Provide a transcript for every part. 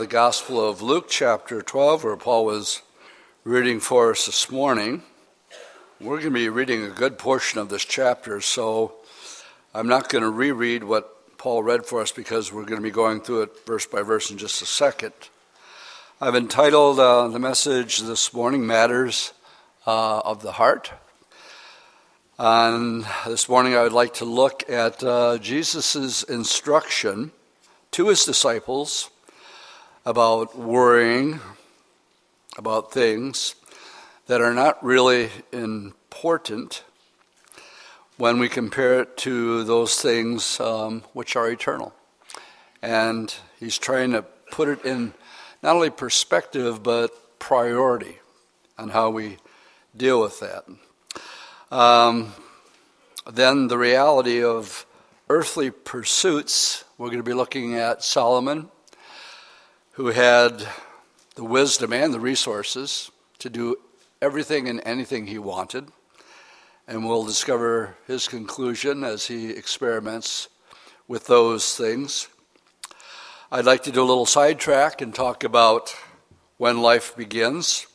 The Gospel of Luke, chapter 12, where Paul was reading for us this morning. We're going to be reading a good portion of this chapter, so I'm not going to reread what Paul read for us because we're going to be going through it verse by verse in just a second. I've entitled uh, the message this morning Matters uh, of the Heart. And this morning I would like to look at uh, Jesus' instruction to his disciples about worrying about things that are not really important when we compare it to those things um, which are eternal. And he's trying to put it in not only perspective, but priority on how we deal with that. Um, then the reality of earthly pursuits, we're going to be looking at Solomon who had the wisdom and the resources to do everything and anything he wanted. And we'll discover his conclusion as he experiments with those things. I'd like to do a little sidetrack and talk about when life begins.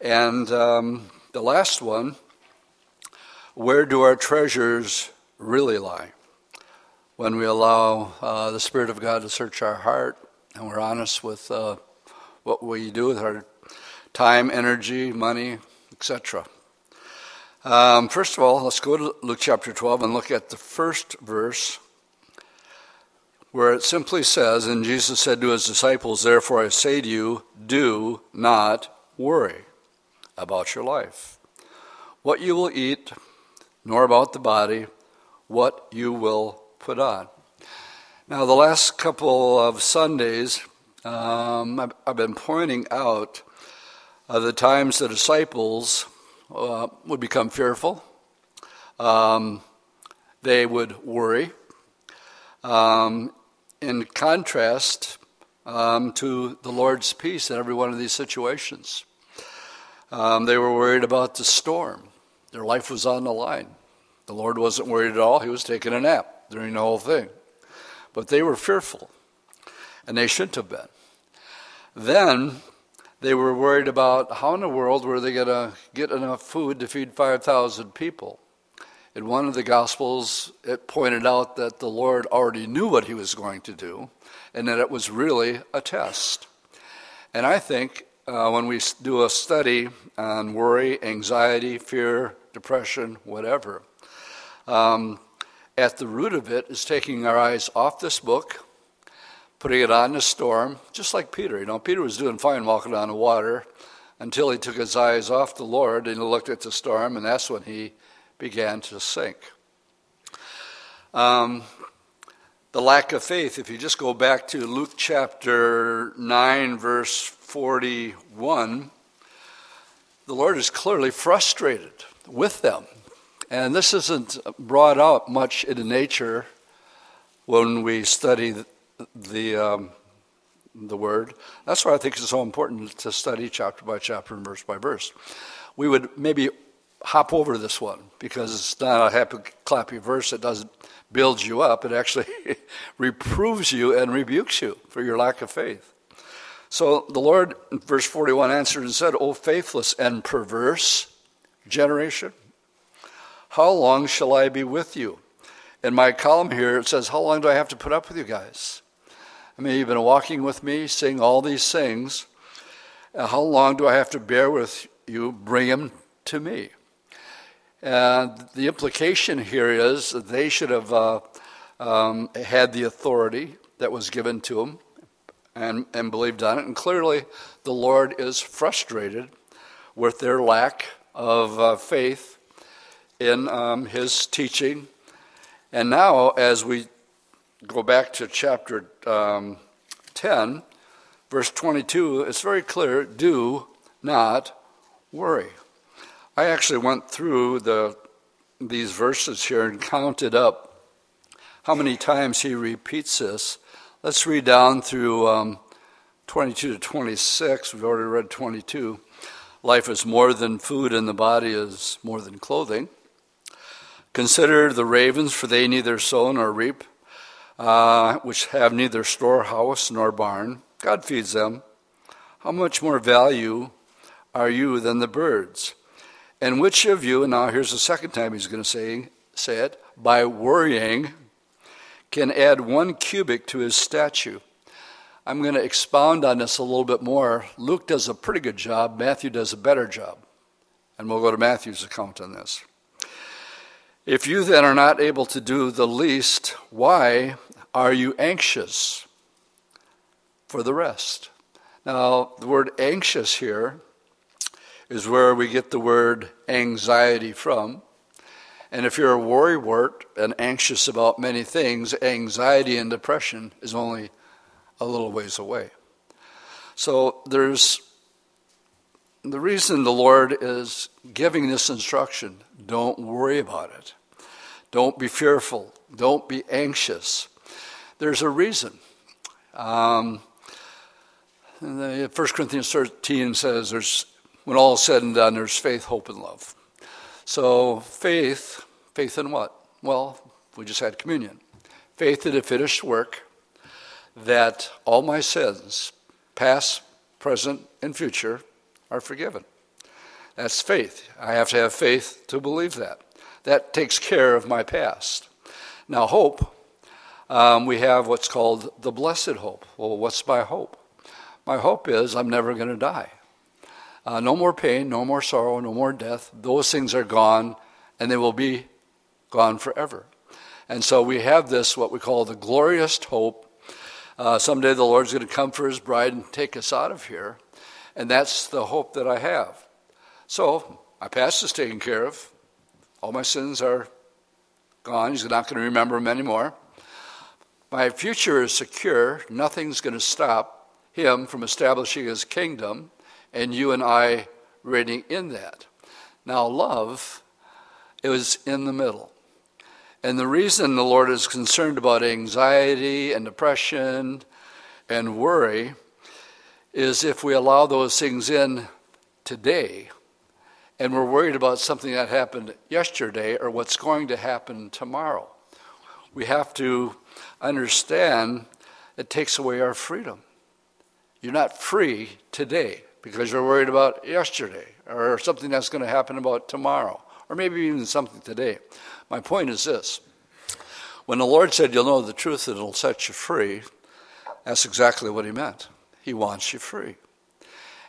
And um, the last one where do our treasures really lie? When we allow uh, the Spirit of God to search our heart and we're honest with uh, what we do with our time, energy, money, etc. Um, first of all, let's go to Luke chapter 12 and look at the first verse where it simply says, And Jesus said to his disciples, Therefore I say to you, do not worry about your life, what you will eat, nor about the body, what you will put on. Now, the last couple of Sundays, um, I've, I've, been pointing out uh, the times the disciples uh, would become fearful, um, they would worry. Um, in contrast um, to the Lord's peace in every one of these situations, um, they were worried about the storm. Their life was on the line. The Lord wasn't worried at all, He was taking a nap during the whole thing. But they were fearful, and they shouldn't have been. Then they were worried about how in the world were they going to get enough food to feed 5,000 people. In one of the Gospels, it pointed out that the Lord already knew what he was going to do, and that it was really a test. And I think uh, when we do a study on worry, anxiety, fear, depression, whatever, um, at the root of it is taking our eyes off this book, putting it on the storm, just like Peter. You know, Peter was doing fine walking on the water until he took his eyes off the Lord and he looked at the storm, and that's when he began to sink. Um, the lack of faith, if you just go back to Luke chapter 9, verse 41, the Lord is clearly frustrated with them. And this isn't brought out much in nature when we study the, the, um, the Word. That's why I think it's so important to study chapter by chapter and verse by verse. We would maybe hop over this one because it's not a happy, clappy verse that doesn't build you up. It actually reproves you and rebukes you for your lack of faith. So the Lord, verse 41, answered and said, O faithless and perverse generation. How long shall I be with you? In my column here, it says, How long do I have to put up with you guys? I mean, you've been walking with me, saying all these things. How long do I have to bear with you? Bring them to me. And the implication here is that they should have uh, um, had the authority that was given to them and, and believed on it. And clearly, the Lord is frustrated with their lack of uh, faith in um, his teaching. And now, as we go back to chapter um, 10, verse 22, it's very clear do not worry. I actually went through the, these verses here and counted up how many times he repeats this. Let's read down through um, 22 to 26. We've already read 22. Life is more than food, and the body is more than clothing. Consider the ravens, for they neither sow nor reap, uh, which have neither storehouse nor barn, God feeds them. How much more value are you than the birds? And which of you, now here's the second time he's going to say, say it, by worrying, can add one cubit to his statue? I'm going to expound on this a little bit more. Luke does a pretty good job, Matthew does a better job. And we'll go to Matthew's account on this. If you then are not able to do the least, why are you anxious for the rest? Now, the word anxious here is where we get the word anxiety from. And if you're a worrywart and anxious about many things, anxiety and depression is only a little ways away. So there's the reason the Lord is giving this instruction don't worry about it. Don't be fearful. Don't be anxious. There's a reason. Um, 1 Corinthians 13 says there's when all is said and done, there's faith, hope, and love. So, faith, faith in what? Well, we just had communion. Faith in a finished work that all my sins, past, present, and future, are forgiven. That's faith. I have to have faith to believe that. That takes care of my past. Now, hope, um, we have what's called the blessed hope. Well, what's my hope? My hope is I'm never going to die. Uh, no more pain, no more sorrow, no more death. Those things are gone, and they will be gone forever. And so we have this, what we call the glorious hope. Uh, someday the Lord's going to come for his bride and take us out of here. And that's the hope that I have. So my past is taken care of. All my sins are gone. He's not going to remember them anymore. My future is secure. Nothing's going to stop him from establishing his kingdom and you and I reigning in that. Now, love is in the middle. And the reason the Lord is concerned about anxiety and depression and worry is if we allow those things in today and we're worried about something that happened yesterday or what's going to happen tomorrow. We have to understand it takes away our freedom. You're not free today because you're worried about yesterday or something that's going to happen about tomorrow or maybe even something today. My point is this when the Lord said, You'll know the truth and it'll set you free, that's exactly what He meant. He wants you free.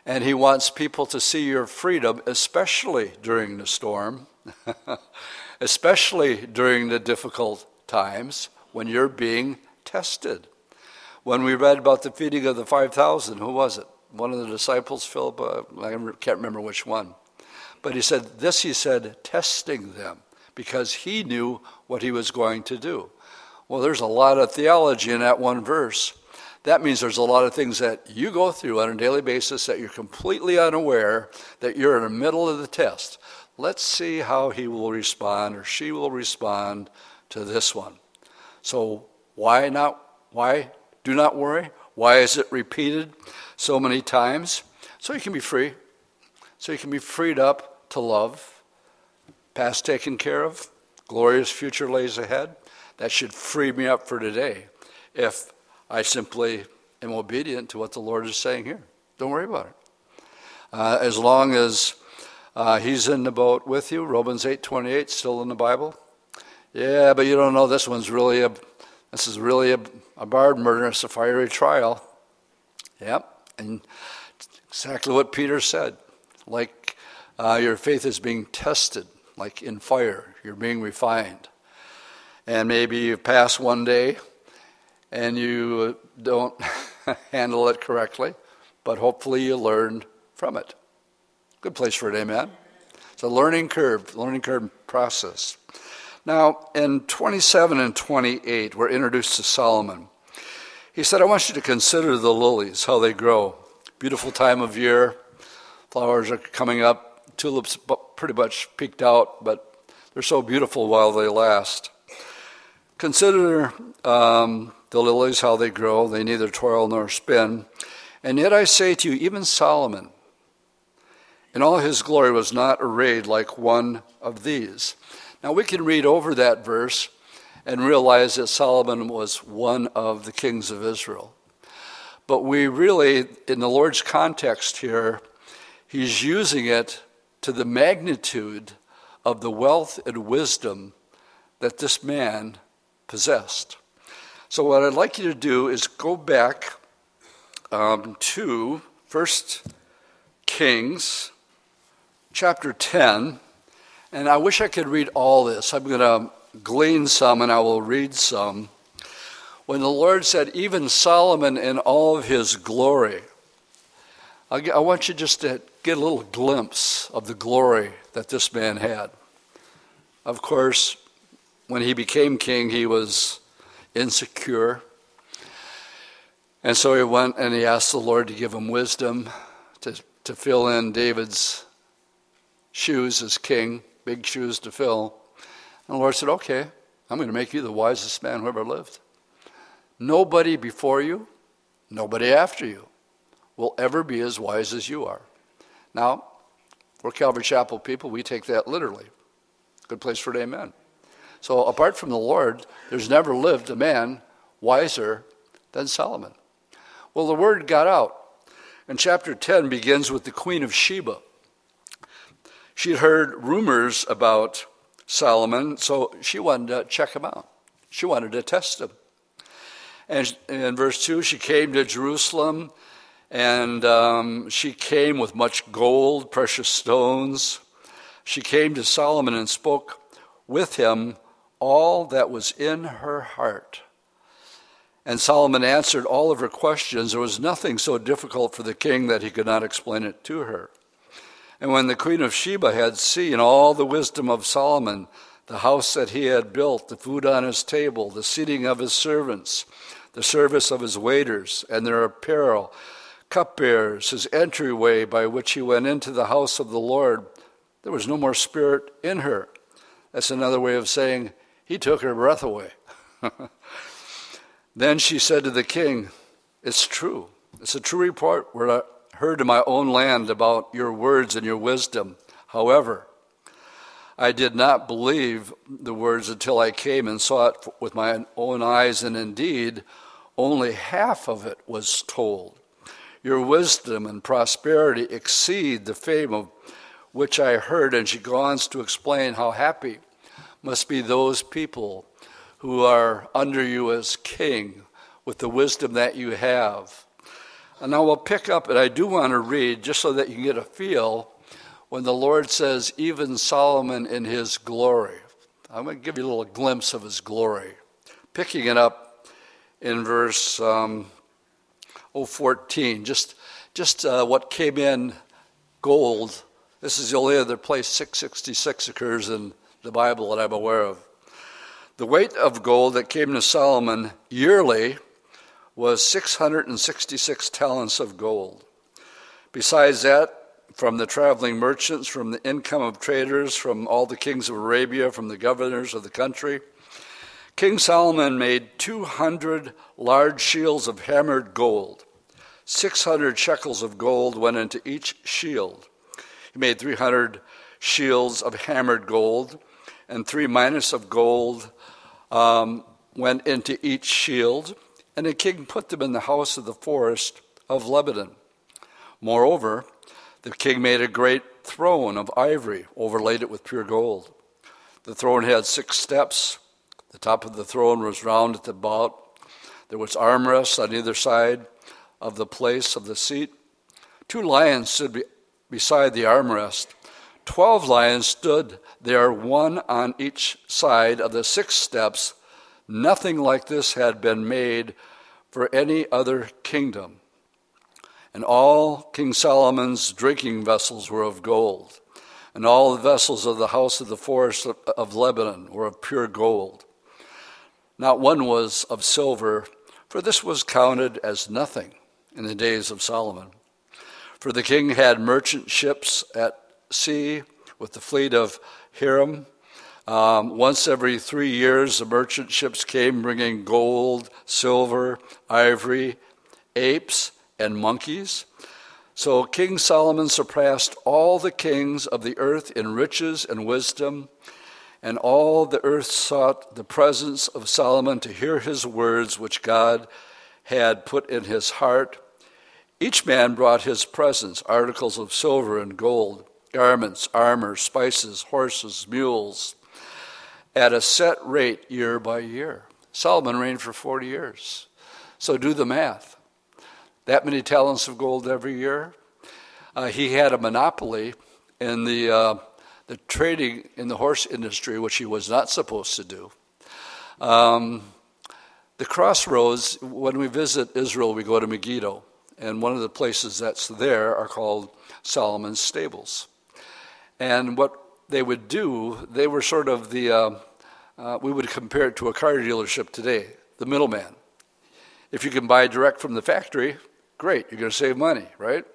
And He wants people to see your freedom, especially during the storm, especially during the difficult times when you're being tested. When we read about the feeding of the 5,000, who was it? one of the disciples, Philip, uh, I can't remember which one. But he said, this he said, testing them, because he knew what he was going to do. Well, there's a lot of theology in that one verse. That means there's a lot of things that you go through on a daily basis that you're completely unaware that you're in the middle of the test. Let's see how he will respond or she will respond to this one. So, why not? Why do not worry? Why is it repeated? so many times, so you can be free, so you can be freed up to love. Past taken care of, glorious future lays ahead. That should free me up for today if I simply am obedient to what the Lord is saying here. Don't worry about it. Uh, as long as uh, He's in the boat with you, Romans eight twenty eight, still in the Bible. Yeah, but you don't know this one's really a, this is really a, a barred murder. It's a fiery trial. Yep. And exactly what Peter said like uh, your faith is being tested, like in fire, you're being refined. And maybe you pass one day and you don't handle it correctly, but hopefully you learn from it. Good place for it, amen? It's a learning curve, learning curve process. Now, in 27 and 28, we're introduced to Solomon. He said, I want you to consider the lilies, how they grow. Beautiful time of year. Flowers are coming up. Tulips pretty much peaked out, but they're so beautiful while they last. Consider um, the lilies, how they grow. They neither toil nor spin. And yet I say to you, even Solomon, in all his glory, was not arrayed like one of these. Now we can read over that verse and realize that Solomon was one of the kings of Israel. But we really, in the Lord's context here, He's using it to the magnitude of the wealth and wisdom that this man possessed. So, what I'd like you to do is go back um, to First Kings chapter 10. And I wish I could read all this. I'm going to glean some and I will read some. When the Lord said, even Solomon in all of his glory, I want you just to get a little glimpse of the glory that this man had. Of course, when he became king, he was insecure. And so he went and he asked the Lord to give him wisdom to, to fill in David's shoes as king, big shoes to fill. And the Lord said, Okay, I'm going to make you the wisest man who ever lived. Nobody before you, nobody after you will ever be as wise as you are. Now, we're Calvary Chapel people, we take that literally. Good place for an amen. So, apart from the Lord, there's never lived a man wiser than Solomon. Well, the word got out. And chapter 10 begins with the Queen of Sheba. She'd heard rumors about Solomon, so she wanted to check him out. She wanted to test him. And in verse 2, she came to Jerusalem and um, she came with much gold, precious stones. She came to Solomon and spoke with him all that was in her heart. And Solomon answered all of her questions. There was nothing so difficult for the king that he could not explain it to her. And when the queen of Sheba had seen all the wisdom of Solomon, the house that he had built, the food on his table, the seating of his servants, the service of his waiters and their apparel, cupbearers, his entryway by which he went into the house of the Lord. There was no more spirit in her. That's another way of saying he took her breath away. then she said to the king, It's true. It's a true report what I heard in my own land about your words and your wisdom. However, I did not believe the words until I came and saw it with my own eyes, and indeed, only half of it was told. Your wisdom and prosperity exceed the fame of which I heard. And she goes on to explain how happy must be those people who are under you as king with the wisdom that you have. And now we'll pick up, and I do want to read just so that you can get a feel when the Lord says, even Solomon in his glory. I'm going to give you a little glimpse of his glory. Picking it up in verse um, 014, just, just uh, what came in gold. This is the only other place 666 occurs in the Bible that I'm aware of. The weight of gold that came to Solomon yearly was 666 talents of gold. Besides that, from the traveling merchants, from the income of traders, from all the kings of Arabia, from the governors of the country. King Solomon made 200 large shields of hammered gold. 600 shekels of gold went into each shield. He made 300 shields of hammered gold, and three minas of gold um, went into each shield. And the king put them in the house of the forest of Lebanon. Moreover, the king made a great throne of ivory, overlaid it with pure gold. The throne had six steps. The top of the throne was round at the bout. There was armrests on either side of the place of the seat. Two lions stood be- beside the armrest. Twelve lions stood there, are one on each side of the six steps. Nothing like this had been made for any other kingdom. And all King Solomon's drinking vessels were of gold, and all the vessels of the house of the forest of Lebanon were of pure gold. Not one was of silver, for this was counted as nothing in the days of Solomon. For the king had merchant ships at sea with the fleet of Hiram. Um, once every three years, the merchant ships came bringing gold, silver, ivory, apes, and monkeys. So King Solomon surpassed all the kings of the earth in riches and wisdom, and all the earth sought the presence of Solomon to hear his words which God had put in his heart. Each man brought his presents articles of silver and gold, garments, armor, spices, horses, mules, at a set rate year by year. Solomon reigned for 40 years. So do the math. That many talents of gold every year. Uh, he had a monopoly in the, uh, the trading in the horse industry, which he was not supposed to do. Um, the crossroads, when we visit Israel, we go to Megiddo. And one of the places that's there are called Solomon's Stables. And what they would do, they were sort of the, uh, uh, we would compare it to a car dealership today, the middleman. If you can buy direct from the factory, great, you're going to save money, right?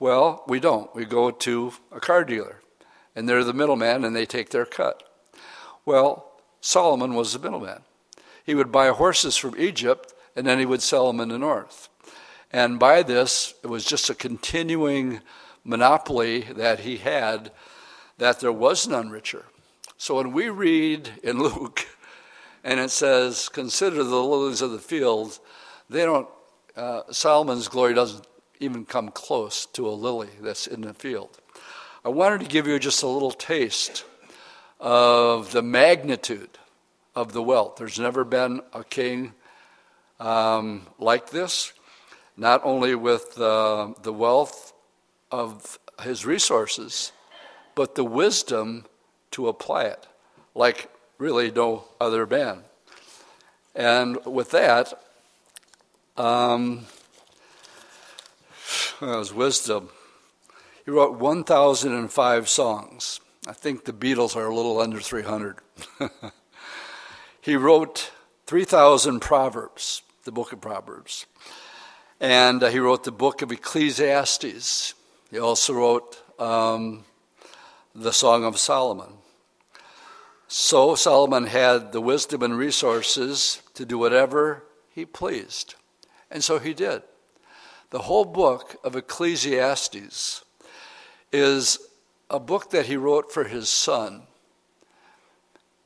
Well, we don't. We go to a car dealer, and they're the middleman, and they take their cut. Well, Solomon was the middleman. He would buy horses from Egypt, and then he would sell them in the north. And by this, it was just a continuing monopoly that he had that there was none richer. So when we read in Luke, and it says, Consider the lilies of the field, they don't, uh, Solomon's glory doesn't even come close to a lily that's in the field. I wanted to give you just a little taste of the magnitude of the wealth. There's never been a king um, like this, not only with uh, the wealth of his resources, but the wisdom to apply it, like really no other man. And with that, um, was wisdom. He wrote 1,005 songs. I think the Beatles are a little under 300. he wrote 3,000 Proverbs, the book of Proverbs. And uh, he wrote the book of Ecclesiastes. He also wrote um, the Song of Solomon. So Solomon had the wisdom and resources to do whatever he pleased. And so he did. The whole book of Ecclesiastes is a book that he wrote for his son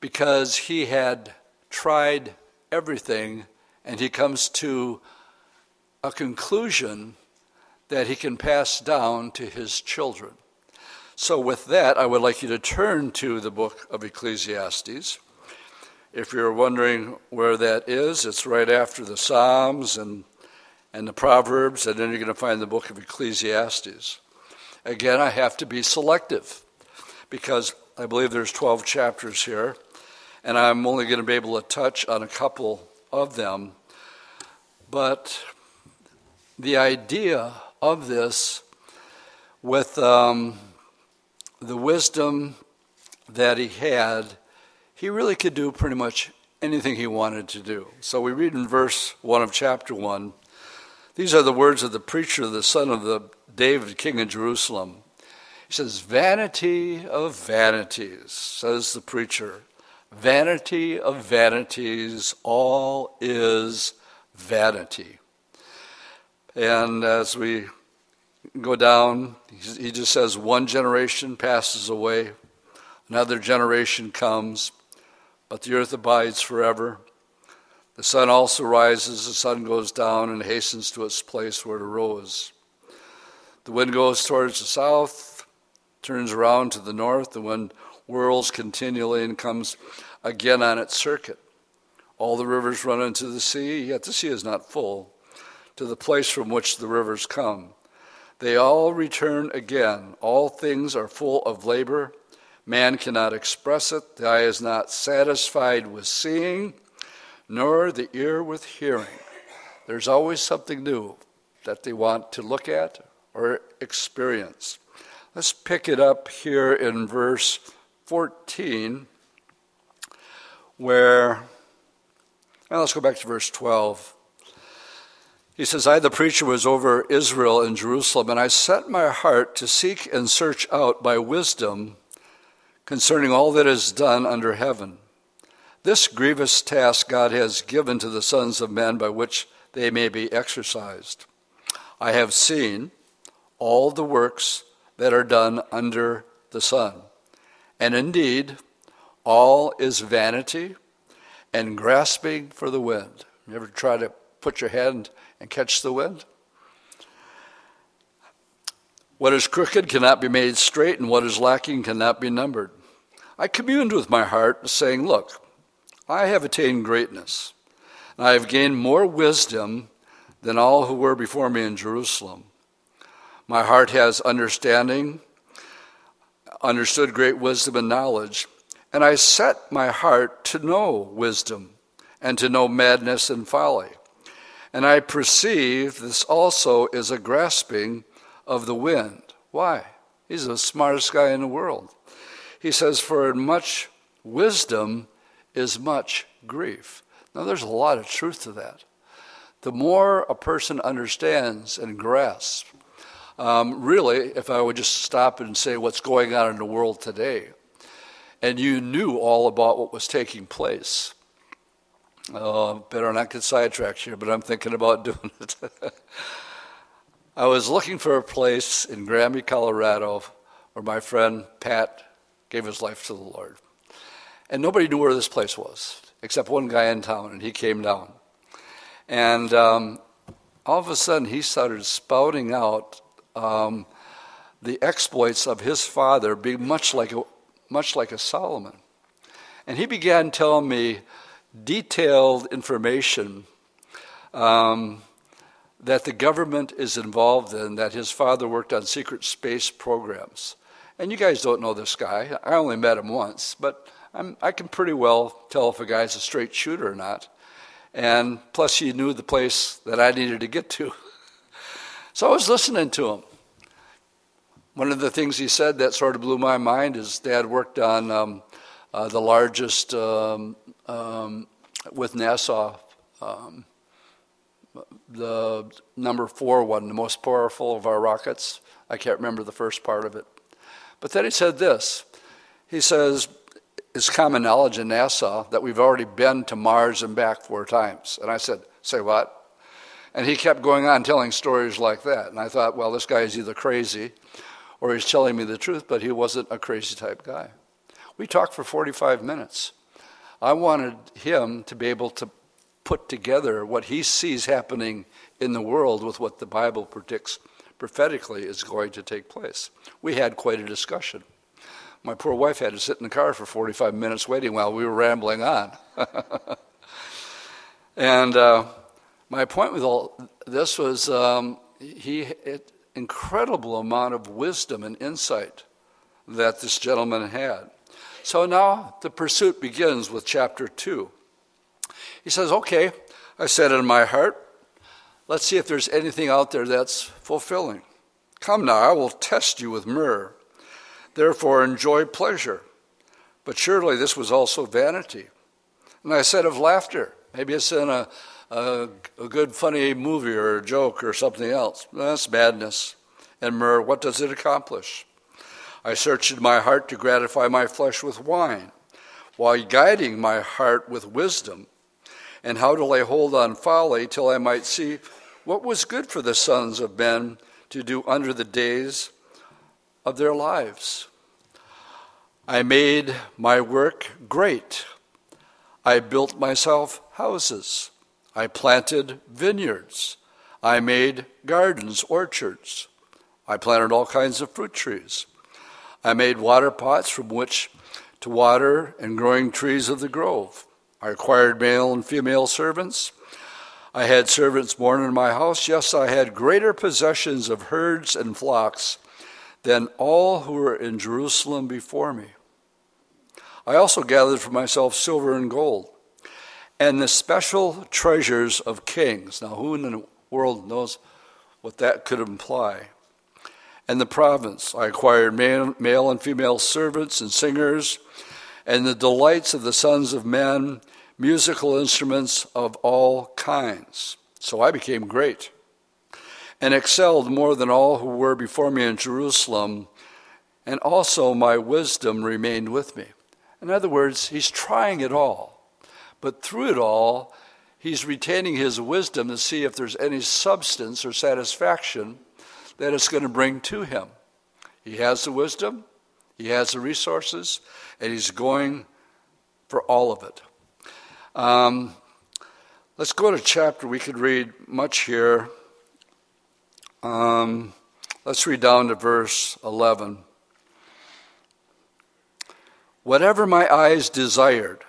because he had tried everything and he comes to a conclusion that he can pass down to his children. So, with that, I would like you to turn to the book of Ecclesiastes. If you're wondering where that is, it's right after the Psalms and and the Proverbs, and then you're going to find the book of Ecclesiastes. Again, I have to be selective because I believe there's 12 chapters here, and I'm only going to be able to touch on a couple of them. But the idea of this, with um, the wisdom that he had, he really could do pretty much anything he wanted to do. So we read in verse 1 of chapter 1 these are the words of the preacher, the son of the David, king of Jerusalem. He says, Vanity of vanities, says the preacher. Vanity of vanities, all is vanity. And as we go down, he just says, One generation passes away, another generation comes, but the earth abides forever. The sun also rises, the sun goes down and hastens to its place where it arose. The wind goes towards the south, turns around to the north, the wind whirls continually and comes again on its circuit. All the rivers run into the sea, yet the sea is not full, to the place from which the rivers come. They all return again. All things are full of labor. Man cannot express it. The eye is not satisfied with seeing nor the ear with hearing. There's always something new that they want to look at or experience. Let's pick it up here in verse 14, where, well, let's go back to verse 12. He says, I, the preacher, was over Israel and Jerusalem, and I set my heart to seek and search out by wisdom concerning all that is done under heaven. This grievous task God has given to the sons of men by which they may be exercised. I have seen all the works that are done under the sun. And indeed, all is vanity and grasping for the wind. You ever try to put your hand and catch the wind? What is crooked cannot be made straight, and what is lacking cannot be numbered. I communed with my heart, saying, Look, I have attained greatness, and I have gained more wisdom than all who were before me in Jerusalem. My heart has understanding, understood great wisdom and knowledge, and I set my heart to know wisdom and to know madness and folly. And I perceive this also is a grasping of the wind. Why? He's the smartest guy in the world. He says, For much wisdom is much grief. Now, there's a lot of truth to that. The more a person understands and grasps, um, really, if I would just stop and say what's going on in the world today, and you knew all about what was taking place, uh, better not get sidetracked here, but I'm thinking about doing it. I was looking for a place in Granby, Colorado, where my friend Pat gave his life to the Lord. And nobody knew where this place was, except one guy in town, and he came down. And um, all of a sudden, he started spouting out um, the exploits of his father, being much like a, much like a Solomon. And he began telling me detailed information um, that the government is involved in, that his father worked on secret space programs. And you guys don't know this guy. I only met him once, but I'm, i can pretty well tell if a guy's a straight shooter or not. And plus, he knew the place that I needed to get to. so I was listening to him. One of the things he said that sort of blew my mind is Dad worked on um, uh, the largest, um, um, with NASA, um, the number four one, the most powerful of our rockets. I can't remember the first part of it. But then he said this. He says, it's common knowledge in NASA that we've already been to Mars and back four times. And I said, Say what? And he kept going on telling stories like that. And I thought, well, this guy is either crazy or he's telling me the truth, but he wasn't a crazy type guy. We talked for 45 minutes. I wanted him to be able to put together what he sees happening in the world with what the Bible predicts prophetically is going to take place. We had quite a discussion. My poor wife had to sit in the car for 45 minutes waiting while we were rambling on. and uh, my point with all this was um, he had incredible amount of wisdom and insight that this gentleman had. So now the pursuit begins with chapter 2. He says, Okay, I said in my heart, let's see if there's anything out there that's fulfilling. Come now, I will test you with mirth Therefore, enjoy pleasure. But surely this was also vanity. And I said of laughter. Maybe it's in a, a, a good, funny movie or a joke or something else. That's madness. And mirth, what does it accomplish? I searched my heart to gratify my flesh with wine, while guiding my heart with wisdom, and how to lay hold on folly till I might see what was good for the sons of men to do under the days of their lives. I made my work great. I built myself houses. I planted vineyards. I made gardens, orchards. I planted all kinds of fruit trees. I made water pots from which to water and growing trees of the grove. I acquired male and female servants. I had servants born in my house. Yes, I had greater possessions of herds and flocks than all who were in Jerusalem before me. I also gathered for myself silver and gold, and the special treasures of kings. Now, who in the world knows what that could imply? And the province. I acquired male, and female servants and singers, and the delights of the sons of men, musical instruments of all kinds. So I became great and excelled more than all who were before me in Jerusalem, and also my wisdom remained with me. In other words, he's trying it all, but through it all, he's retaining his wisdom to see if there's any substance or satisfaction that it's going to bring to him. He has the wisdom, he has the resources, and he's going for all of it. Um, Let's go to chapter. We could read much here. Um, let's read down to verse 11. Whatever my eyes desired,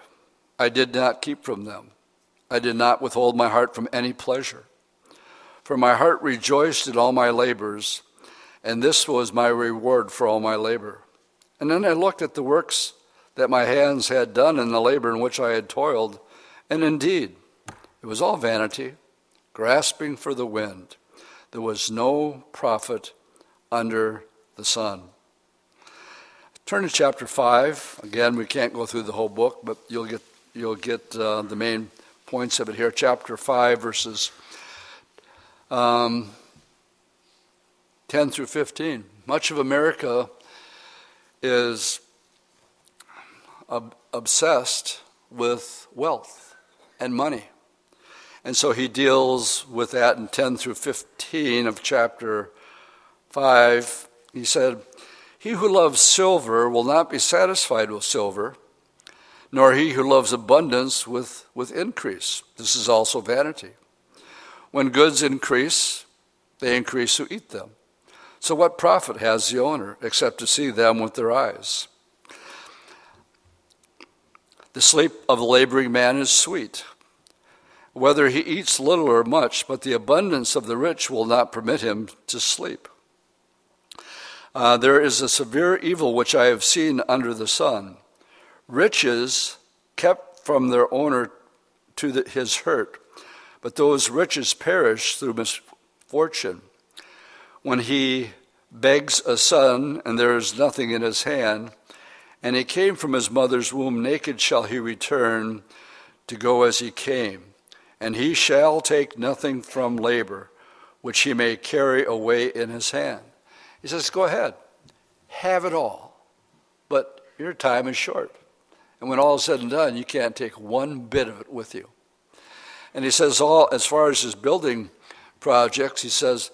I did not keep from them. I did not withhold my heart from any pleasure. For my heart rejoiced in all my labors, and this was my reward for all my labor. And then I looked at the works that my hands had done and the labor in which I had toiled, and indeed, it was all vanity, grasping for the wind. There was no profit under the sun. Turn to chapter 5. Again, we can't go through the whole book, but you'll get, you'll get uh, the main points of it here. Chapter 5, verses um, 10 through 15. Much of America is ob- obsessed with wealth and money. And so he deals with that in 10 through 15 of chapter 5. He said, He who loves silver will not be satisfied with silver, nor he who loves abundance with, with increase. This is also vanity. When goods increase, they increase who eat them. So, what profit has the owner except to see them with their eyes? The sleep of the laboring man is sweet whether he eats little or much, but the abundance of the rich will not permit him to sleep. Uh, there is a severe evil which I have seen under the sun riches kept from their owner to the, his hurt, but those riches perish through misfortune. When he begs a son and there is nothing in his hand, and he came from his mother's womb, naked shall he return to go as he came and he shall take nothing from labor, which he may carry away in his hand. He says, Go ahead, have it all, but your time is short. And when all is said and done, you can't take one bit of it with you. And he says, all as far as his building projects, he says,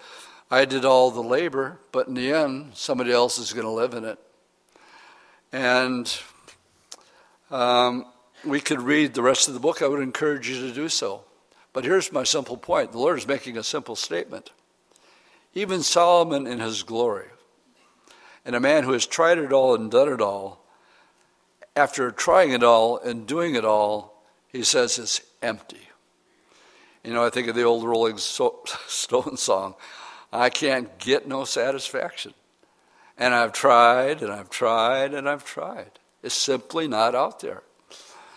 I did all the labor, but in the end, somebody else is going to live in it. And um, we could read the rest of the book. I would encourage you to do so. But here's my simple point the Lord is making a simple statement. Even Solomon in his glory, and a man who has tried it all and done it all, after trying it all and doing it all, he says it's empty. You know, I think of the old Rolling Stone song, I can't get no satisfaction. And I've tried and I've tried and I've tried. It's simply not out there.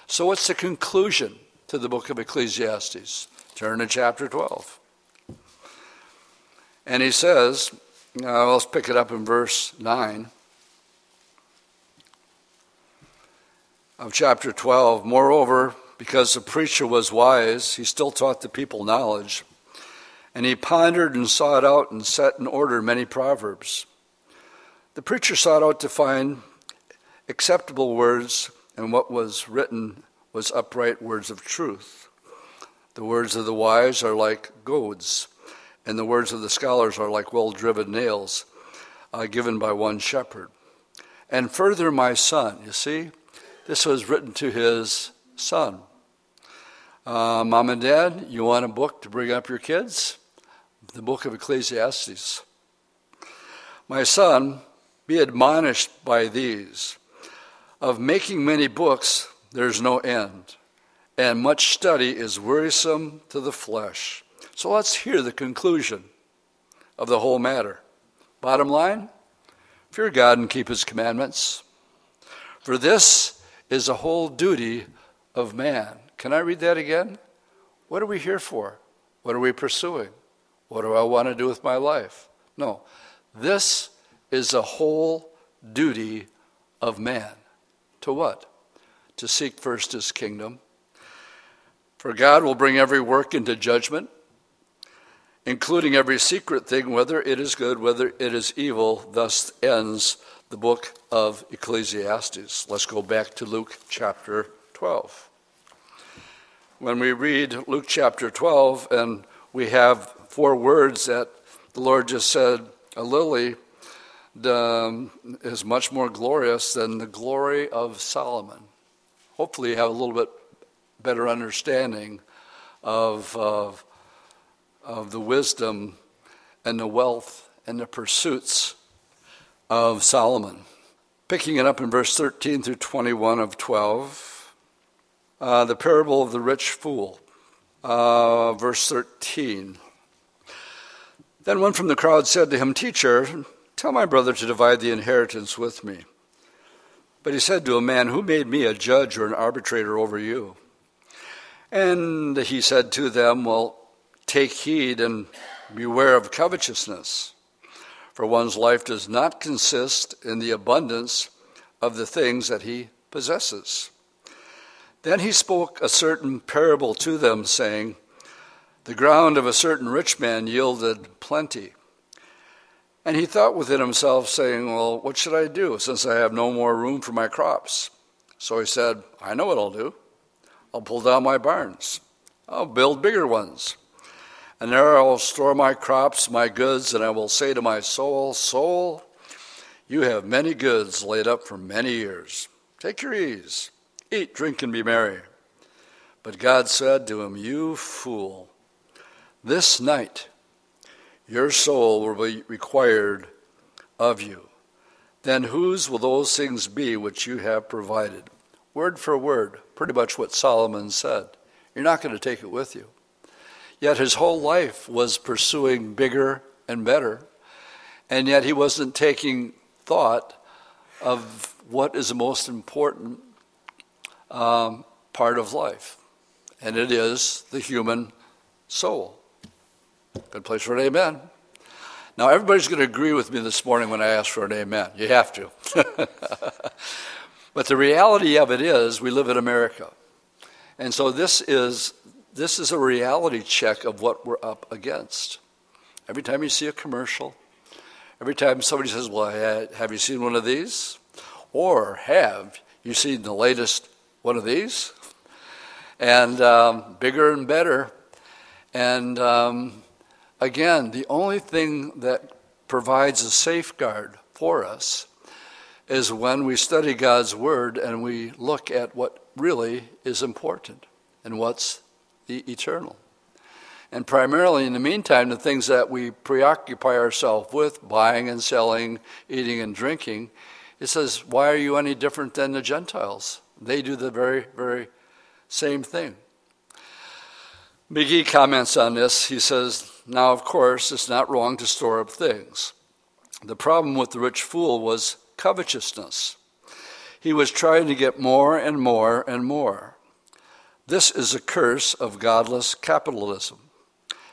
So, what's the conclusion? to the book of Ecclesiastes. Turn to chapter 12. And he says, let's pick it up in verse 9 of chapter 12. Moreover, because the preacher was wise, he still taught the people knowledge. And he pondered and sought out and set in order many proverbs. The preacher sought out to find acceptable words, and what was written was upright words of truth. The words of the wise are like goads, and the words of the scholars are like well driven nails uh, given by one shepherd. And further, my son, you see, this was written to his son. Uh, Mom and Dad, you want a book to bring up your kids? The book of Ecclesiastes. My son, be admonished by these. Of making many books, there's no end, and much study is wearisome to the flesh. So let's hear the conclusion of the whole matter. Bottom line fear God and keep his commandments. For this is a whole duty of man. Can I read that again? What are we here for? What are we pursuing? What do I want to do with my life? No. This is a whole duty of man. To what? to seek first his kingdom. For God will bring every work into judgment, including every secret thing, whether it is good, whether it is evil. Thus ends the book of Ecclesiastes. Let's go back to Luke chapter 12. When we read Luke chapter 12, and we have four words that the Lord just said, a lily um, is much more glorious than the glory of Solomon hopefully you have a little bit better understanding of, of, of the wisdom and the wealth and the pursuits of Solomon. Picking it up in verse 13 through 21 of 12, uh, the parable of the rich fool. Uh, verse 13. Then one from the crowd said to him, Teacher, tell my brother to divide the inheritance with me. But he said to a man, Who made me a judge or an arbitrator over you? And he said to them, Well, take heed and beware of covetousness, for one's life does not consist in the abundance of the things that he possesses. Then he spoke a certain parable to them, saying, The ground of a certain rich man yielded plenty. And he thought within himself, saying, Well, what should I do, since I have no more room for my crops? So he said, I know what I'll do. I'll pull down my barns. I'll build bigger ones. And there I will store my crops, my goods, and I will say to my soul, Soul, you have many goods laid up for many years. Take your ease. Eat, drink, and be merry. But God said to him, You fool, this night your soul will be required of you. Then whose will those things be which you have provided? Word for word, pretty much what Solomon said. You're not going to take it with you. Yet his whole life was pursuing bigger and better, and yet he wasn't taking thought of what is the most important um, part of life, and it is the human soul. Good place for an amen. Now, everybody's going to agree with me this morning when I ask for an amen. You have to. but the reality of it is, we live in America. And so this is, this is a reality check of what we're up against. Every time you see a commercial, every time somebody says, Well, have you seen one of these? Or have you seen the latest one of these? And um, bigger and better. And um, again, the only thing that provides a safeguard for us is when we study God's Word and we look at what really is important and what's the eternal. And primarily, in the meantime, the things that we preoccupy ourselves with, buying and selling, eating and drinking, it says, Why are you any different than the Gentiles? They do the very, very same thing. McGee comments on this. He says, Now, of course, it's not wrong to store up things. The problem with the rich fool was covetousness. He was trying to get more and more and more. This is a curse of godless capitalism.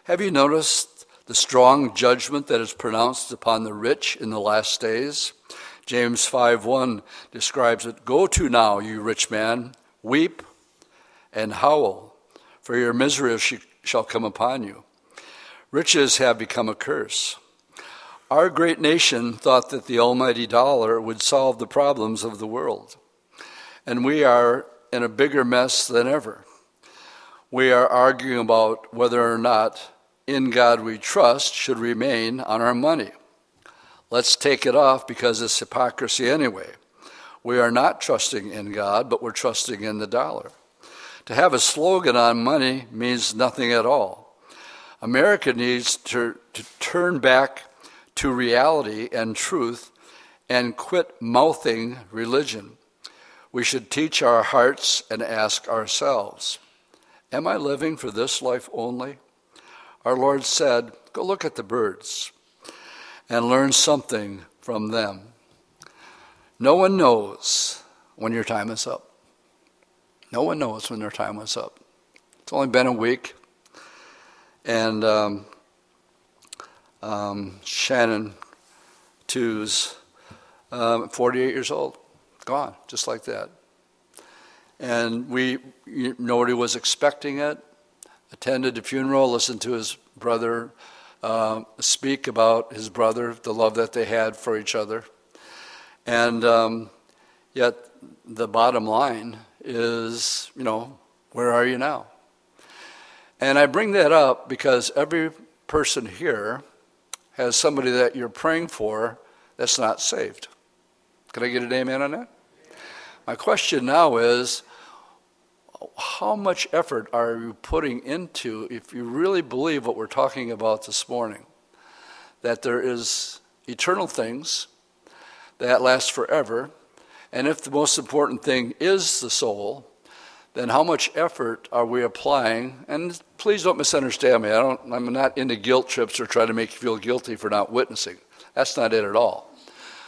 Have you noticed the strong judgment that is pronounced upon the rich in the last days? James 5:1 describes it, "Go to now, you rich man, weep and howl, for your misery shall come upon you. Riches have become a curse." Our great nation thought that the almighty dollar would solve the problems of the world. And we are in a bigger mess than ever. We are arguing about whether or not in God we trust should remain on our money. Let's take it off because it's hypocrisy anyway. We are not trusting in God, but we're trusting in the dollar. To have a slogan on money means nothing at all. America needs to, to turn back to reality and truth and quit mouthing religion. We should teach our hearts and ask ourselves Am I living for this life only? Our Lord said, Go look at the birds and learn something from them. No one knows when your time is up. No one knows when their time is up. It's only been a week, and um, um, Shannon Twos, um, 48 years old, gone, just like that. And we, nobody was expecting it. Attended the funeral, listened to his brother uh, speak about his brother, the love that they had for each other. And um, yet, the bottom line is, you know, where are you now? And I bring that up because every person here has somebody that you're praying for that's not saved. Can I get an amen on that? My question now is how much effort are you putting into if you really believe what we're talking about this morning? That there is eternal things that last forever, and if the most important thing is the soul, then how much effort are we applying? And please don't misunderstand me. I don't, I'm not into guilt trips or trying to make you feel guilty for not witnessing. That's not it at all.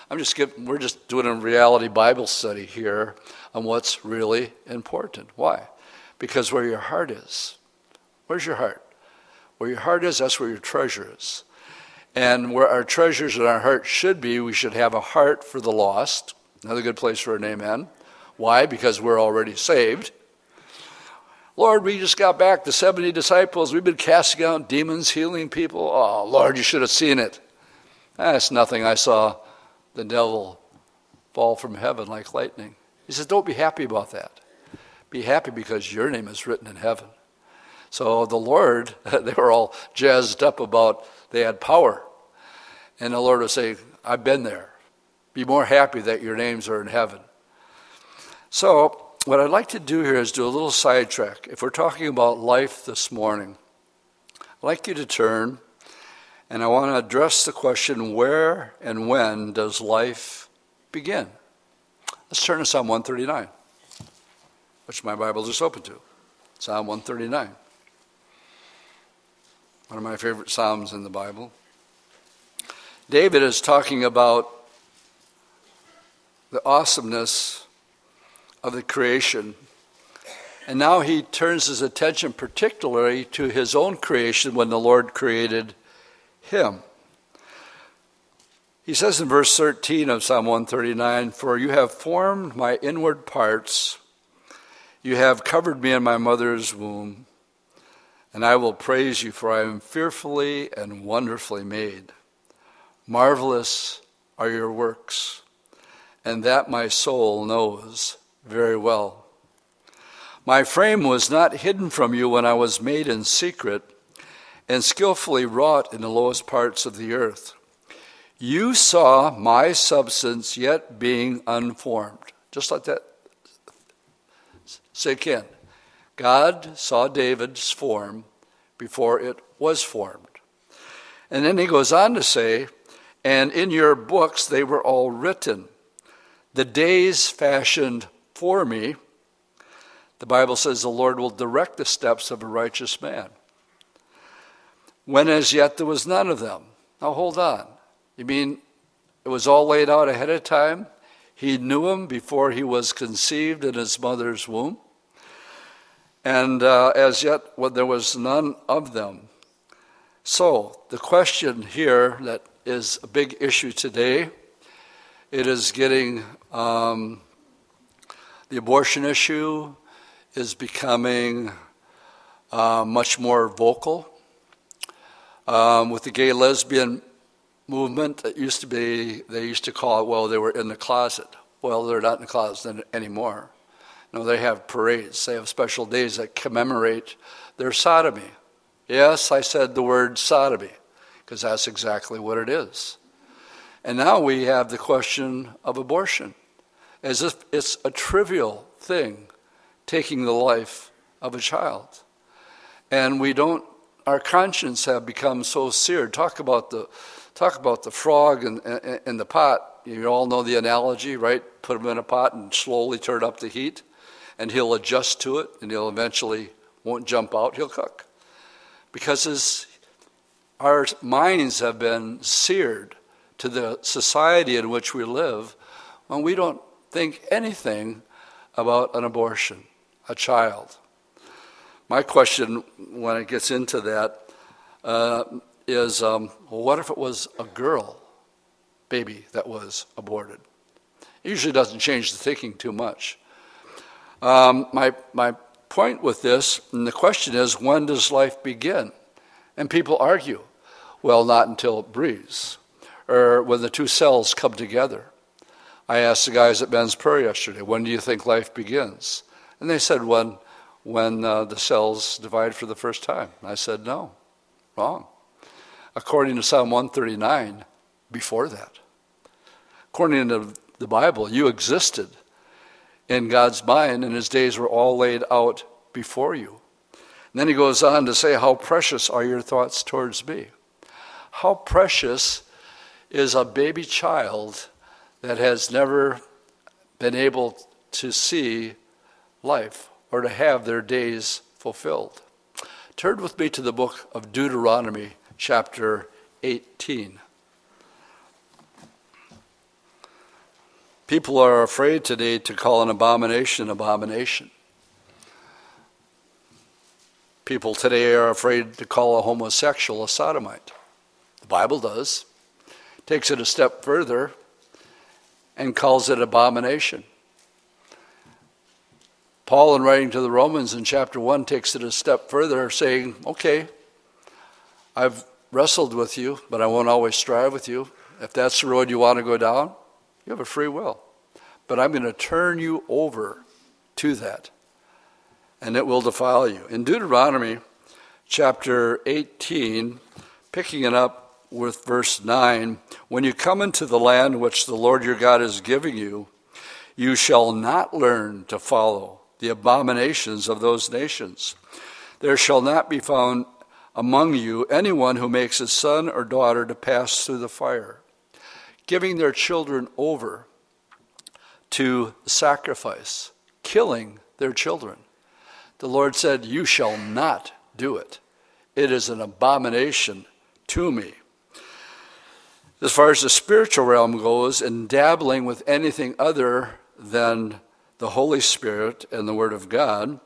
I'm just we're just doing a reality Bible study here on what's really important. Why? Because where your heart is, where's your heart? Where your heart is, that's where your treasure is. And where our treasures and our heart should be, we should have a heart for the lost. Another good place for an amen. Why? Because we're already saved. Lord, we just got back the 70 disciples. We've been casting out demons, healing people. Oh, Lord, you should have seen it. That's nothing. I saw the devil fall from heaven like lightning. He says, Don't be happy about that. Be happy because your name is written in heaven. So the Lord, they were all jazzed up about they had power. And the Lord was saying, I've been there. Be more happy that your names are in heaven. So, what I'd like to do here is do a little sidetrack. If we're talking about life this morning, I'd like you to turn and I want to address the question where and when does life begin? Let's turn to Psalm 139, which my Bible is just opened to. Psalm 139. One of my favorite Psalms in the Bible. David is talking about the awesomeness of the creation. And now he turns his attention particularly to his own creation when the Lord created him. He says in verse 13 of Psalm 139 For you have formed my inward parts, you have covered me in my mother's womb, and I will praise you, for I am fearfully and wonderfully made. Marvelous are your works, and that my soul knows very well. My frame was not hidden from you when I was made in secret and skillfully wrought in the lowest parts of the earth. You saw my substance yet being unformed. Just like that. Sink in. God saw David's form before it was formed. And then he goes on to say, and in your books they were all written. The days fashioned for me. The Bible says the Lord will direct the steps of a righteous man when as yet there was none of them. Now hold on. You mean it was all laid out ahead of time? He knew him before he was conceived in his mother's womb. And uh, as yet, well, there was none of them. So, the question here that is a big issue today, it is getting um, the abortion issue is becoming uh, much more vocal. Um, with the gay lesbian movement, that used to be, they used to call it, well, they were in the closet. Well, they're not in the closet anymore. No, they have parades, they have special days that commemorate their sodomy. Yes, I said the word sodomy, because that's exactly what it is. And now we have the question of abortion, as if it's a trivial thing, taking the life of a child. And we don't our conscience have become so seared. Talk about the, talk about the frog in, in, in the pot. You all know the analogy, right? Put him in a pot and slowly turn up the heat, and he'll adjust to it, and he'll eventually won't jump out. He'll cook because his, our minds have been seared to the society in which we live when we don't think anything about an abortion, a child. My question when it gets into that uh, is, um, what if it was a girl baby that was aborted? It usually doesn't change the thinking too much. Um, my, my point with this, and the question is, when does life begin? And people argue, well, not until it breathes, or when the two cells come together. I asked the guys at Men's Prayer yesterday, when do you think life begins? And they said, when when uh, the cells divide for the first time. I said, no, wrong. According to Psalm 139, before that. According to the Bible, you existed in God's mind, and his days were all laid out before you. And then he goes on to say, How precious are your thoughts towards me? How precious is a baby child that has never been able to see life or to have their days fulfilled. Turn with me to the book of Deuteronomy, chapter 18. People are afraid today to call an abomination an abomination. People today are afraid to call a homosexual a sodomite. The Bible does. Takes it a step further and calls it abomination. Paul, in writing to the Romans in chapter 1, takes it a step further, saying, Okay, I've wrestled with you, but I won't always strive with you. If that's the road you want to go down, you have a free will. But I'm going to turn you over to that, and it will defile you. In Deuteronomy chapter 18, picking it up with verse 9, when you come into the land which the Lord your God is giving you, you shall not learn to follow the abominations of those nations. There shall not be found among you anyone who makes his son or daughter to pass through the fire, giving their children over to sacrifice, killing their children. The Lord said, You shall not do it. It is an abomination to me. As far as the spiritual realm goes, in dabbling with anything other than the Holy Spirit and the Word of God,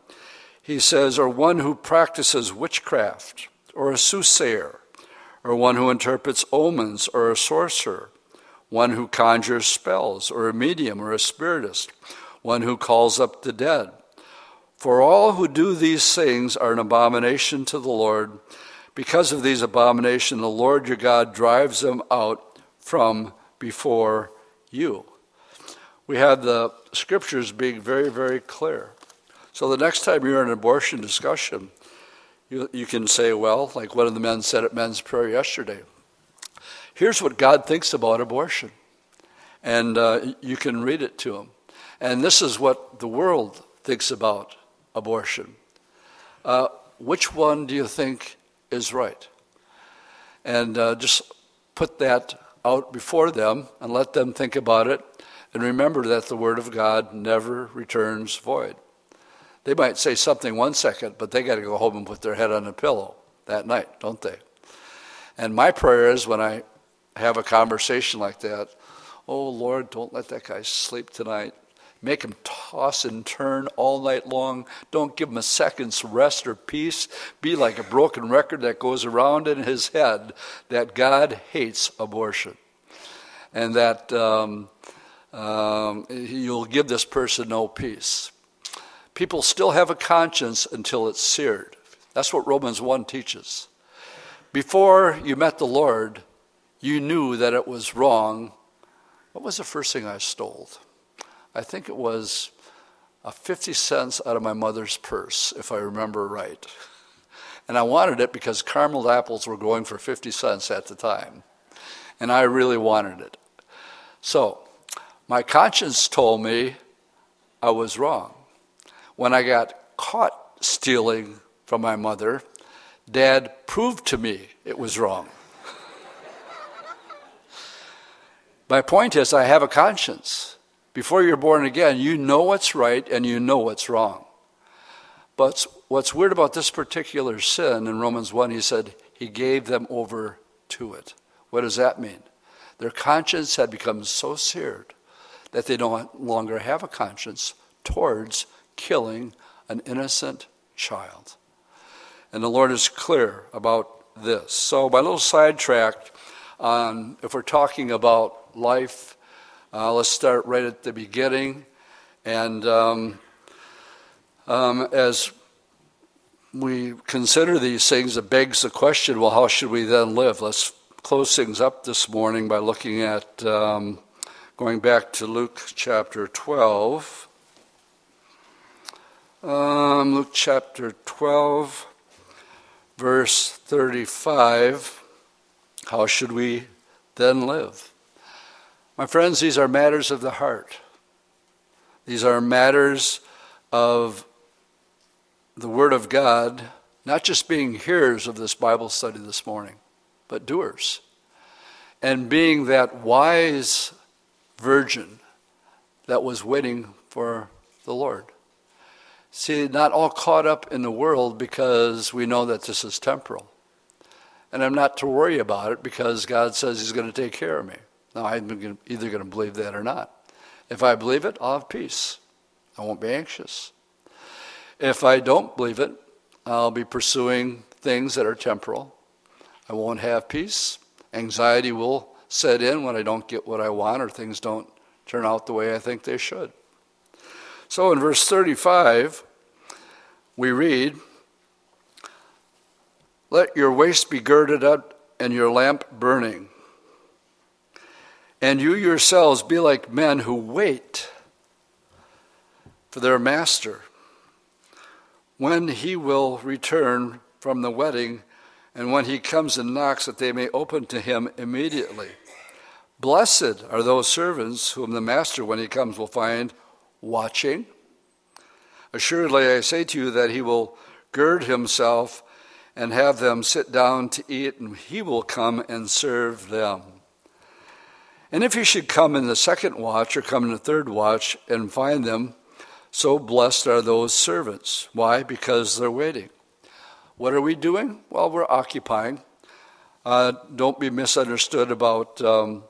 he says, or one who practices witchcraft, or a soothsayer, or one who interprets omens, or a sorcerer, one who conjures spells, or a medium, or a spiritist, one who calls up the dead. For all who do these things are an abomination to the Lord. Because of these abominations, the Lord your God drives them out from before you we have the scriptures being very, very clear. So the next time you're in an abortion discussion, you, you can say, well, like one of the men said at men's prayer yesterday, here's what God thinks about abortion. And uh, you can read it to him. And this is what the world thinks about abortion. Uh, which one do you think is right? And uh, just put that out before them and let them think about it and remember that the Word of God never returns void. They might say something one second, but they got to go home and put their head on a pillow that night, don't they? And my prayer is when I have a conversation like that, oh Lord, don't let that guy sleep tonight. Make him toss and turn all night long. Don't give him a second's rest or peace. Be like a broken record that goes around in his head that God hates abortion. And that um, um, you'll give this person no peace. People still have a conscience until it's seared. That's what Romans 1 teaches. Before you met the Lord, you knew that it was wrong. What was the first thing I stole? I think it was a 50 cents out of my mother's purse, if I remember right. And I wanted it because caramel apples were going for 50 cents at the time. And I really wanted it. So my conscience told me I was wrong. When I got caught stealing from my mother, Dad proved to me it was wrong. my point is, I have a conscience. Before you're born again, you know what's right and you know what's wrong. But what's weird about this particular sin in Romans 1, he said, he gave them over to it. What does that mean? Their conscience had become so seared that they no longer have a conscience towards killing an innocent child. And the Lord is clear about this. So, my little sidetrack on if we're talking about life, uh, let's start right at the beginning. And um, um, as we consider these things, it begs the question well, how should we then live? Let's close things up this morning by looking at um, Going back to Luke chapter 12. Um, Luke chapter 12, verse 35. How should we then live? My friends, these are matters of the heart. These are matters of the Word of God, not just being hearers of this Bible study this morning, but doers. And being that wise virgin that was waiting for the Lord. See, not all caught up in the world because we know that this is temporal. And I'm not to worry about it because God says He's going to take care of me. Now, I'm either going to believe that or not. If I believe it, I'll have peace. I won't be anxious. If I don't believe it, I'll be pursuing things that are temporal. I won't have peace. Anxiety will set in when I don't get what I want or things don't turn out the way I think they should. So in verse 35, we read, Let your waist be girded up and your lamp burning. And you yourselves be like men who wait for their master when he will return from the wedding and when he comes and knocks that they may open to him immediately. Blessed are those servants whom the master, when he comes, will find watching. Assuredly, I say to you that he will gird himself and have them sit down to eat, and he will come and serve them. And if he should come in the second watch or come in the third watch and find them, so blessed are those servants. Why? Because they're waiting. What are we doing? Well, we're occupying. Uh, don't be misunderstood about um,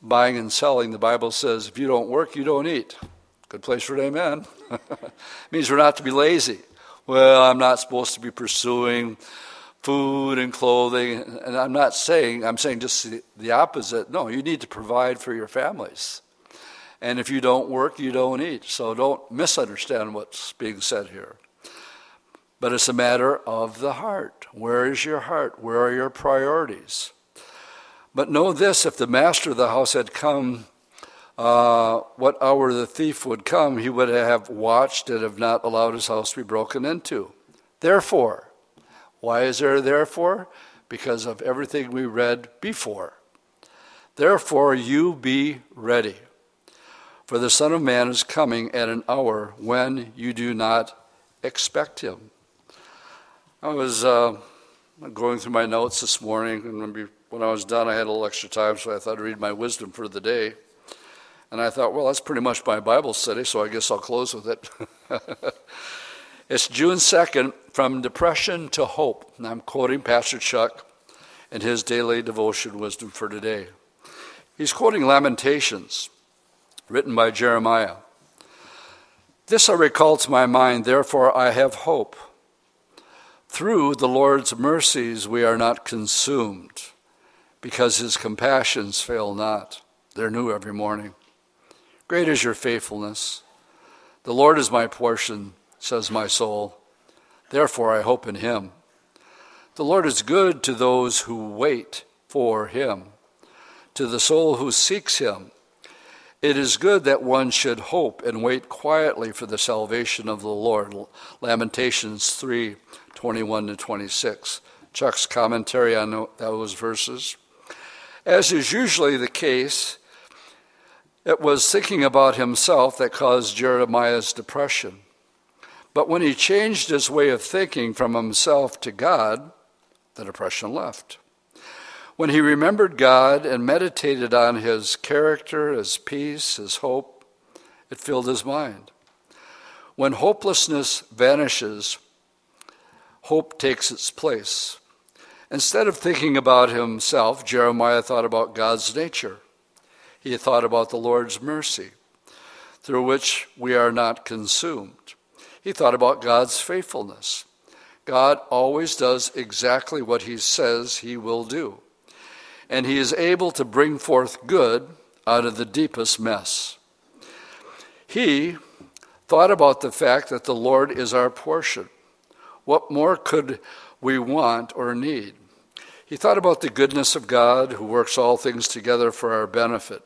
buying and selling. The Bible says if you don't work, you don't eat. Good place for an amen. It means we're not to be lazy. Well, I'm not supposed to be pursuing food and clothing. And I'm not saying, I'm saying just the opposite. No, you need to provide for your families. And if you don't work, you don't eat. So don't misunderstand what's being said here. But it's a matter of the heart. Where is your heart? Where are your priorities? But know this if the master of the house had come, uh, what hour the thief would come, he would have watched and have not allowed his house to be broken into. Therefore, why is there therefore? Because of everything we read before. Therefore, you be ready. For the Son of Man is coming at an hour when you do not expect him. I was uh, going through my notes this morning, and when I was done, I had a little extra time, so I thought I'd read my wisdom for the day. And I thought, well, that's pretty much my Bible study, so I guess I'll close with it. it's June 2nd, From Depression to Hope. And I'm quoting Pastor Chuck in his daily devotion wisdom for today. He's quoting Lamentations, written by Jeremiah. This I recall to my mind, therefore I have hope. Through the Lord's mercies we are not consumed because his compassions fail not. They're new every morning. Great is your faithfulness. The Lord is my portion, says my soul. Therefore I hope in him. The Lord is good to those who wait for him, to the soul who seeks him. It is good that one should hope and wait quietly for the salvation of the Lord. Lamentations 3 21 to 26. Chuck's commentary on those verses. As is usually the case, it was thinking about himself that caused Jeremiah's depression. But when he changed his way of thinking from himself to God, the depression left. When he remembered God and meditated on his character, his peace, his hope, it filled his mind. When hopelessness vanishes, hope takes its place. Instead of thinking about himself, Jeremiah thought about God's nature. He thought about the Lord's mercy, through which we are not consumed. He thought about God's faithfulness. God always does exactly what he says he will do, and he is able to bring forth good out of the deepest mess. He thought about the fact that the Lord is our portion. What more could we want or need? He thought about the goodness of God who works all things together for our benefit.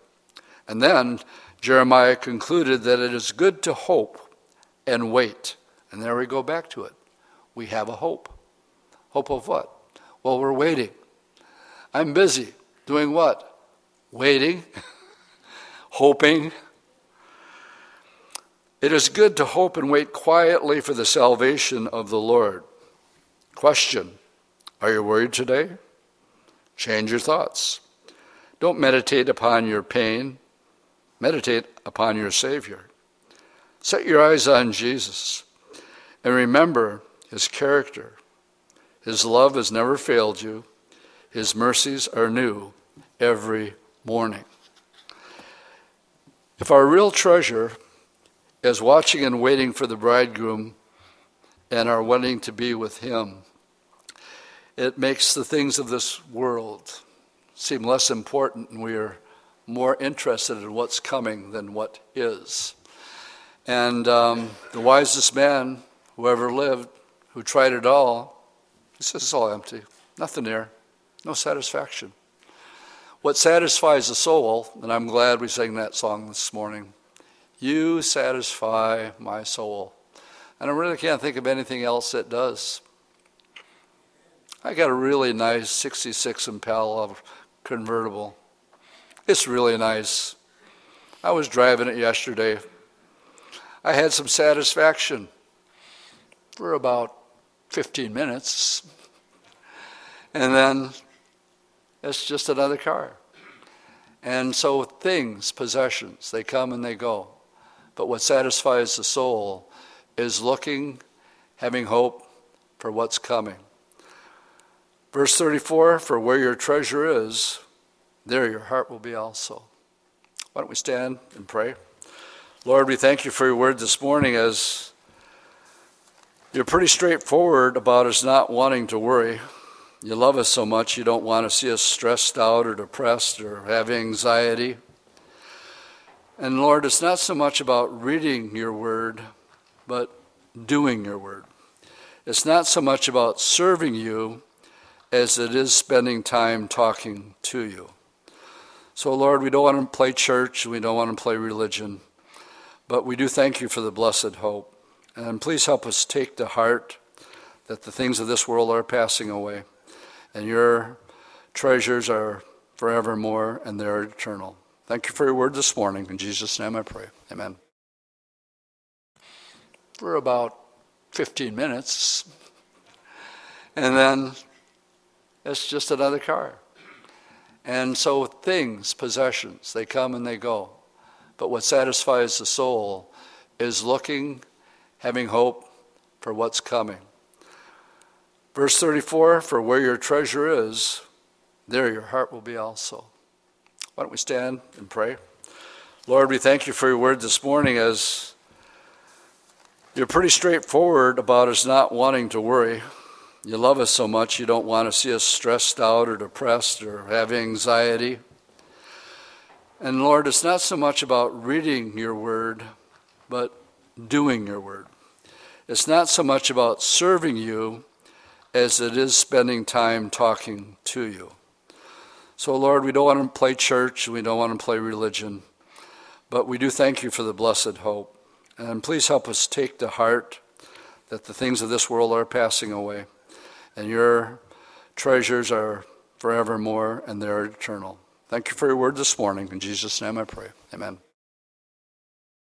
And then Jeremiah concluded that it is good to hope and wait. And there we go back to it. We have a hope. Hope of what? Well, we're waiting. I'm busy. Doing what? Waiting, hoping. It is good to hope and wait quietly for the salvation of the Lord. Question Are you worried today? Change your thoughts. Don't meditate upon your pain, meditate upon your Savior. Set your eyes on Jesus and remember his character. His love has never failed you, his mercies are new every morning. If our real treasure is watching and waiting for the bridegroom and our wanting to be with him, it makes the things of this world seem less important and we are more interested in what's coming than what is. And um, the wisest man who ever lived, who tried it all, he says it's all empty, nothing there, no satisfaction. What satisfies the soul, and I'm glad we sang that song this morning, you satisfy my soul. And I really can't think of anything else that does. I got a really nice 66 Impala convertible. It's really nice. I was driving it yesterday. I had some satisfaction for about 15 minutes. And then it's just another car. And so things, possessions, they come and they go. But what satisfies the soul is looking, having hope for what's coming. Verse 34 For where your treasure is, there your heart will be also. Why don't we stand and pray? Lord, we thank you for your word this morning as you're pretty straightforward about us not wanting to worry. You love us so much, you don't want to see us stressed out or depressed or have anxiety. And Lord, it's not so much about reading your word, but doing your word. It's not so much about serving you as it is spending time talking to you. So, Lord, we don't want to play church, we don't want to play religion, but we do thank you for the blessed hope. And please help us take to heart that the things of this world are passing away, and your treasures are forevermore, and they're eternal. Thank you for your word this morning. In Jesus' name I pray. Amen. For about 15 minutes, and then it's just another car. And so things, possessions, they come and they go. But what satisfies the soul is looking, having hope for what's coming. Verse 34 For where your treasure is, there your heart will be also. Why don't we stand and pray? Lord, we thank you for your word this morning as you're pretty straightforward about us not wanting to worry. You love us so much, you don't want to see us stressed out or depressed or have anxiety. And Lord, it's not so much about reading your word, but doing your word. It's not so much about serving you as it is spending time talking to you. So, Lord, we don't want to play church, we don't want to play religion, but we do thank you for the blessed hope. And please help us take to heart that the things of this world are passing away and your treasures are forevermore and they're eternal. Thank you for your word this morning. In Jesus' name I pray. Amen.